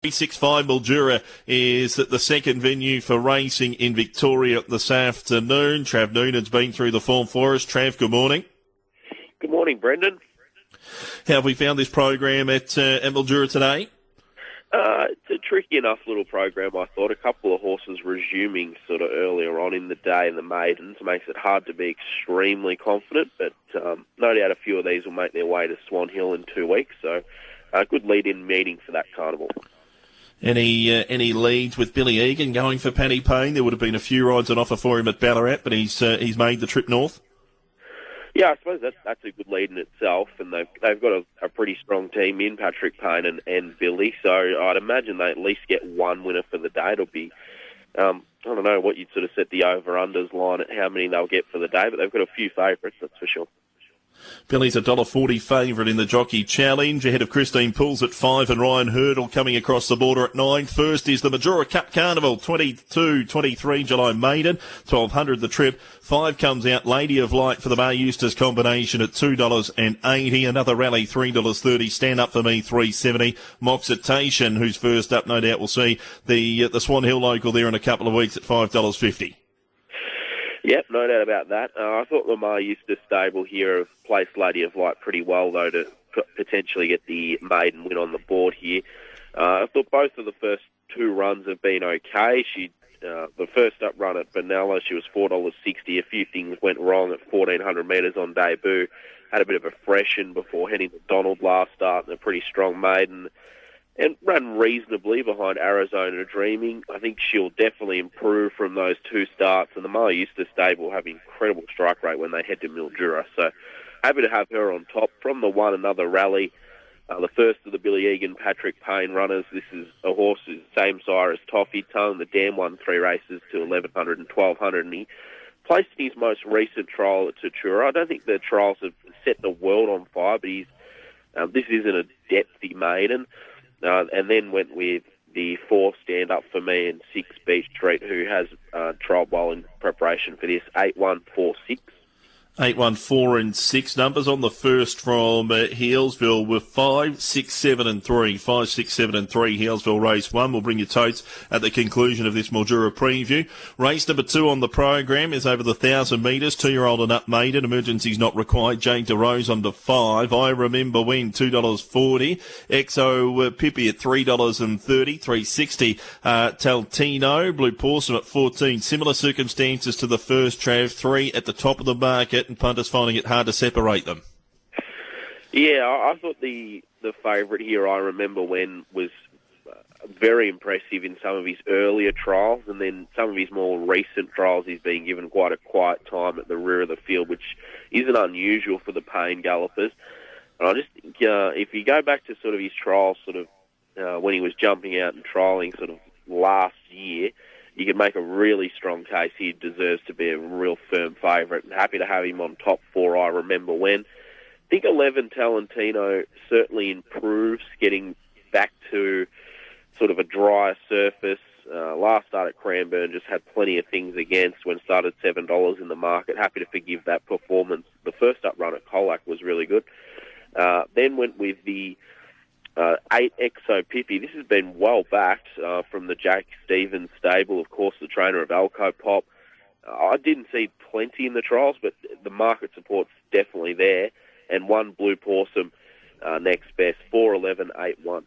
365 Mildura is at the second venue for racing in Victoria this afternoon. Trav Noonan's been through the form for us. Trav, good morning. Good morning, Brendan. How have we found this program at, uh, at Mildura today? Uh, it's a tricky enough little program, I thought. A couple of horses resuming sort of earlier on in the day in the maidens makes it hard to be extremely confident, but um, no doubt a few of these will make their way to Swan Hill in two weeks, so a good lead-in meeting for that carnival. Any uh, any leads with Billy Egan going for Paddy Payne? There would have been a few rides on offer for him at Ballarat, but he's uh, he's made the trip north. Yeah, I suppose that's that's a good lead in itself, and they've they've got a, a pretty strong team in Patrick Payne and, and Billy. So I'd imagine they at least get one winner for the day. It'll be um, I don't know what you'd sort of set the over unders line at how many they'll get for the day, but they've got a few favourites, that's for sure. Billy's a dollar forty favourite in the Jockey Challenge ahead of Christine Puls at five and Ryan Hurdle coming across the border at nine. First is the Mildura Cup Carnival 22, 23 July maiden, 1200 the trip. Five comes out Lady of Light for the Maher Eustace combination at two dollars and eighty. Another rally three dollars thirty. Stand up for me three seventy. Moxitation, who's first up, no doubt we'll see the uh, the Swan Hill local there in a couple of weeks at five dollars fifty. Yep, no doubt about that. Uh, I thought the Maher Eustace stable here have placed Lady of Light pretty well, though, to p- potentially get the maiden win on the board here. Uh, I thought both of the first two runs have been okay. She, uh, the first up run at Benalla, she was four dollars sixty. A few things went wrong at fourteen hundred metres on debut. Had a bit of a freshen before heading to Donald last start, and a pretty strong maiden and run reasonably behind Arizona Dreaming. I think she'll definitely improve from those two starts, and the Maher Eustace stable have incredible strike rate when they head to Mildura. So happy to have her on top from the one another rally. Uh, the first of the Billy Egan Patrick Payne runners. This is a horse who's the same sire as Toffee Tongue. The dam won three races to 1100 and 1200, and he placed in his most recent trial at Tatura. I don't think the trials have set the world on fire, but he's um, this isn't a depthy maiden. Uh, and then went with the four stand up for me and six Beach Street, who has uh, well in preparation for this. Eight one four six. Eight one four and six numbers on the first from uh, Healesville with five, six, seven, and three. Five, six, seven, and three. Healesville race one. We'll bring you totes at the conclusion of this Mildura preview. Race number two on the program is over the thousand metres. Two year old and up maiden. Emergencies not required. Jake DeRose to five. I remember when two dollars forty. Exo uh, Pippi at three dollars and thirty. Three sixty. Uh, Taltino Blue Possum at fourteen. Similar circumstances to the first Trav. Three at the top of the market and punters finding it hard to separate them. Yeah, I, I thought the the favourite here, I remember when was uh, very impressive in some of his earlier trials, and then some of his more recent trials, he's been given quite a quiet time at the rear of the field, which isn't unusual for the Payne gallopers. And I just think uh, if you go back to sort of his trials, sort of uh, when he was jumping out and trialing, sort of last year, you can make a really strong case he deserves to be a real firm favourite. And happy to have him on top four. I remember when. I think 11 Talentino certainly improves, getting back to sort of a drier surface. Uh, last start at Cranbourne just had plenty of things against when started seven dollars in the market. Happy to forgive that performance. The first up run at Colac was really good. Uh, then went with the uh, eight Exo Pippi. This has been well backed uh, from the Jake Stephens stable, of course, the trainer of Alcopop. Uh, I didn't see plenty in the trials, but the market support's definitely there. And one Blue Possum uh, next best, 4 11 8 1.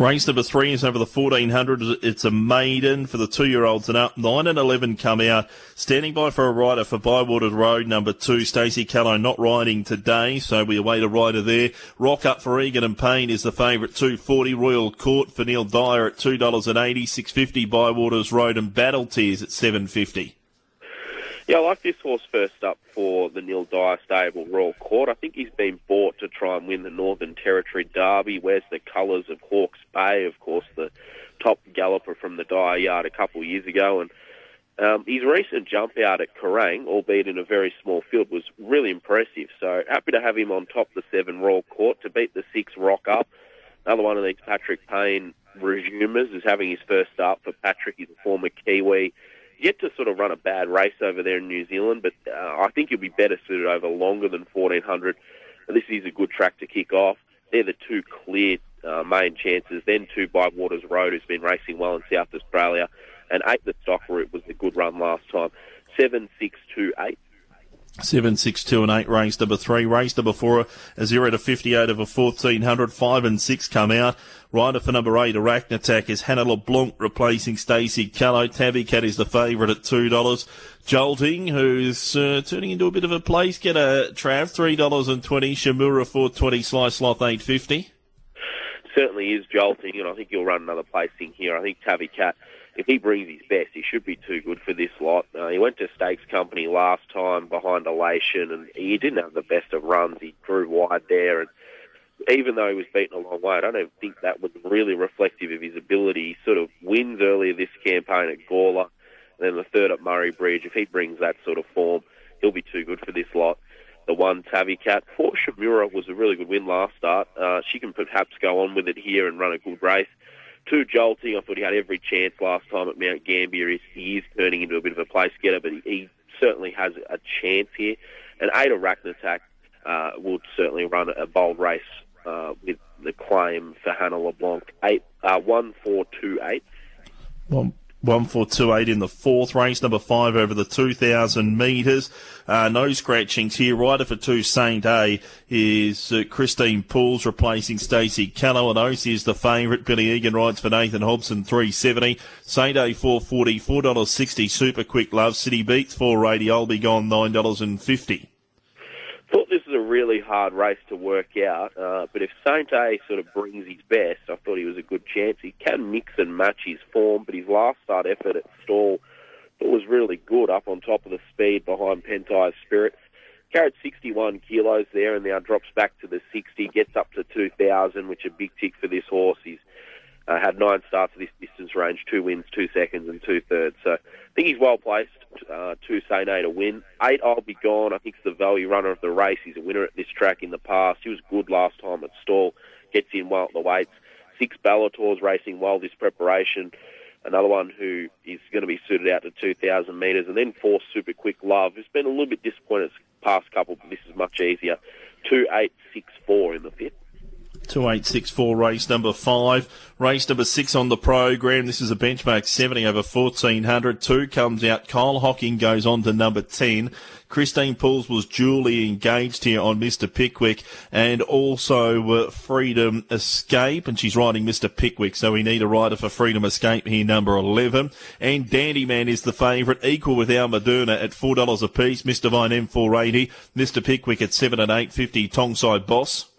Race number three is over the 1400. It's a maiden for the two year olds and up. Nine and 11 come out. Standing by for a rider for Bywater Road number two. Stacey Callow not riding today, so we await a rider there. Rock up for Egan and Payne is the favourite. 240 Royal Court for Neil Dyer at $2.80. 650 Bywaters Road and Battle Tears at 750. Yeah, I like this horse first up for the Neil Dyer stable, Royal Court. I think he's been bought to try and win the Northern Territory Derby. Wears the colours of Hawke's Bay, of course, the top galloper from the Dyer Yard a couple of years ago. And um, his recent jump out at Kerang, albeit in a very small field, was really impressive. So happy to have him on top the seven Royal Court to beat the six Rock Up. Another one of these Patrick Payne resumers is having his first start for Patrick. He's a former Kiwi yet to sort of run a bad race over there in New Zealand, but uh, I think he'll be better suited over longer than 1400. This is a good track to kick off. They're the two clear uh, main chances. Then two by Waters Road, who's been racing well in South Australia, and eight the stock route was a good run last time. Seven, six, two, eight. Seven, six, two, and eight. Race number three. Race number four. A zero to fifty-eight over fourteen hundred. Five and six come out. Rider for number eight, Arachnatak, is Hannah LeBlanc replacing Stacey Callow. Tabby Cat is the favourite at two dollars. Jolting, who's uh, turning into a bit of a place getter. Trav, three dollars and twenty. Shamura four twenty. Slice sloth eight fifty. Certainly is jolting, and I think he'll run another placing here. I think Tabby Cat if he brings his best, he should be too good for this lot. Uh, he went to Stakes Company last time behind Elation, and he didn't have the best of runs. He drew wide there, and even though he was beaten a long way, I don't think that was really reflective of his ability. He sort of wins earlier this campaign at Gawler, and then the third at Murray Bridge. If he brings that sort of form, he'll be too good for this lot. The one Tabby Cat for Shamura was a really good win last start. Uh, she can perhaps go on with it here and run a good race too jolting. I thought he had every chance last time at Mount Gambier. He is turning into a bit of a place getter, but he, certainly has a chance here. And Ada Attack uh, certainly run a bold race uh, with the claim for Hannah LeBlanc. Eight, uh, one, four, two, eight. Well, one four two eight in the fourth race, number five over the two thousand metres. Uh, no scratchings here. Rider for two Saint A is uh, Christine Puls replacing Stacey Callow. And Oce is the favourite. Billy Egan rides for Nathan Hobson three seventy. Saint A four forty, four dollars sixty. Super quick love. City beats four eighty. I'll be gone nine dollars and fifty thought this was a really hard race to work out, uh, but if Saint A sort of brings his best, I thought he was a good chance. He can mix and match his form, but his last start effort at Stawell was really good up on top of the speed behind Pentire Spirit. Carried 61 kilos there and now drops back to the 60, gets up to 2,000, which a big tick for this horse. He's uh, had nine starts of this distance range, two wins, two seconds, and two thirds. So I think he's well placed uh, to say A to win. Eight, I'll be gone. I think it's the value runner of the race. He's a winner at this track in the past. He was good last time at Stawell. Gets in well at the weights. Six Bellator's racing well this preparation. Another one who is going to be suited out to 2,000 metres. And then four Super Quick Love, who's been a little bit disappointed past couple, but this is much easier. Two, eight, six, four in the fifth. 2864 race number five. Race number six on the program. This is a benchmark 70 over 1400. Two comes out. Kyle Hocking goes on to number 10. Christine Puls was duly engaged here on Mr. Pickwick and also uh, Freedom Escape. And she's riding Mr. Pickwick. So we need a rider for Freedom Escape here, number 11. And Dandy Man is the favourite, equal with our Moderna at $4 a piece. Mr. Vine M480. Mr. Pickwick at 7 and 850. Tongside Boss.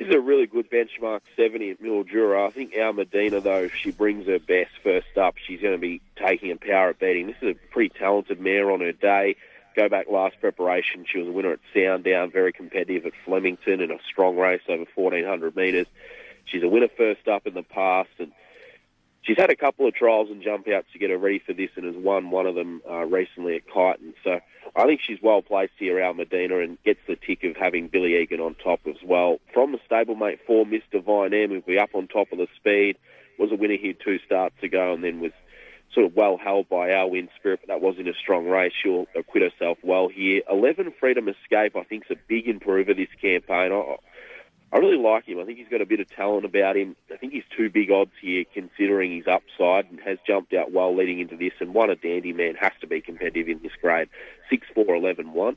This is a really good benchmark 70 at Mildura. I think our Medina, though, if she brings her best first up, she's going to be taking a power at beating. This is a pretty talented mare on her day. Go back last preparation, she was a winner at Sandown, very competitive at Flemington in a strong race over 1,400 metres. She's a winner first up in the past, and she's had a couple of trials and jump outs to get her ready for this, and has won one of them uh, recently at Kyneton. So I think she's well placed here, Al Medina, and gets the tick of having Billy Egan on top as well. From the stablemate for Mr. Vine M, who'll be up on top of the speed, was a winner here two starts ago, and then was sort of well held by our win spirit, but that wasn't a strong race. She'll acquit herself well here. 11 Freedom Escape, I think, is a big improver this campaign. I, I really like him. I think he's got a bit of talent about him. I think he's two big odds here, considering his upside, and has jumped out well leading into this. And one a dandy man has to be competitive in this grade. Six four eleven one.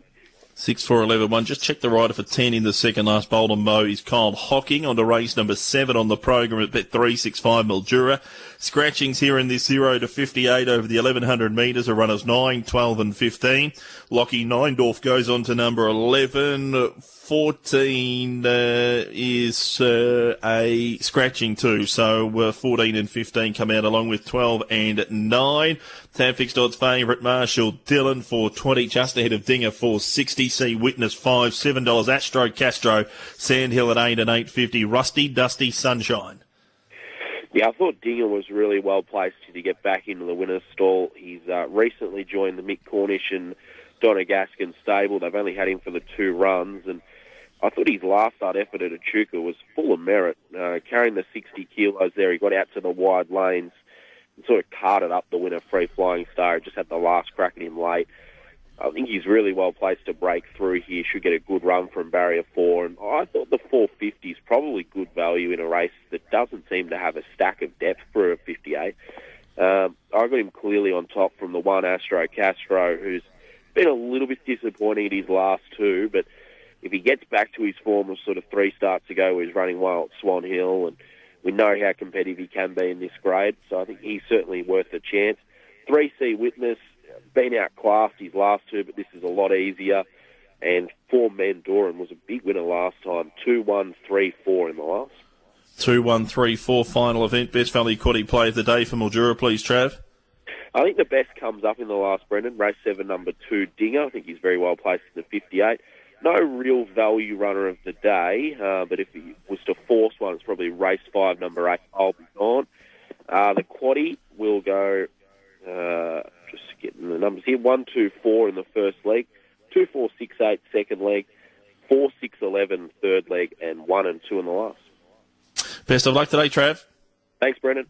Six four eleven one. Just check the rider for ten in the second last Bolton Mo is Kyle Hocking on to race number seven on the program at bet three six five Mildura. Scratchings here in this zero to fifty eight over the eleven hundred metres are runners 9, 12 and fifteen. Lockie Neindorf goes on to number eleven. 14 uh, is uh, a scratching too, so uh, 14 and 15 come out along with 12 and 9. Tab fixed odds favourite Marshall Dillon for 20, just ahead of Dinger for 60. C Witness 5, $7. Astro Castro, Sandhill at 8 and 850. Rusty Dusty Sunshine. Yeah, I thought Dinger was really well placed to get back into the winner's stall. He's uh, recently joined the Mick Cornish and Donna Gaskin stable. They've only had him for the two runs, and I thought his last start effort at Echuca was full of merit. Uh, carrying the 60 kilos there, he got out to the wide lanes and sort of carted up the winner, Free Flying Star. Just had the last crack at him late. I think he's really well placed to break through here. Should get a good run from barrier four, and I thought the 450 is probably good value in a race that doesn't seem to have a stack of depth for a 58. Um, I got him clearly on top from the one Astro Castro, who's been a little bit disappointing at his last two, but if he gets back to his form of sort of three starts ago, where he's running well at Swan Hill, and we know how competitive he can be in this grade, so I think he's certainly worth a chance. 3C Witness, been outclassed his last two, but this is a lot easier. And four Mandoran was a big winner last time, two one three four in the last. Two one three four final event. Best value quaddy play of the day for Mildura, please, Trav. I think the best comes up in the last, Brendan. Race seven, number two, Dinger. I think he's very well placed in the 58. No real value runner of the day, uh, but if he was to force one, it's probably race five, number eight, I'll be gone. Uh, the quaddy will go uh, getting the numbers here. One, two, four in the first leg, two, four, six, eight second leg, four, six, eleven third leg, and one and two in the last. Best of luck today, Trav. Thanks, Brendan.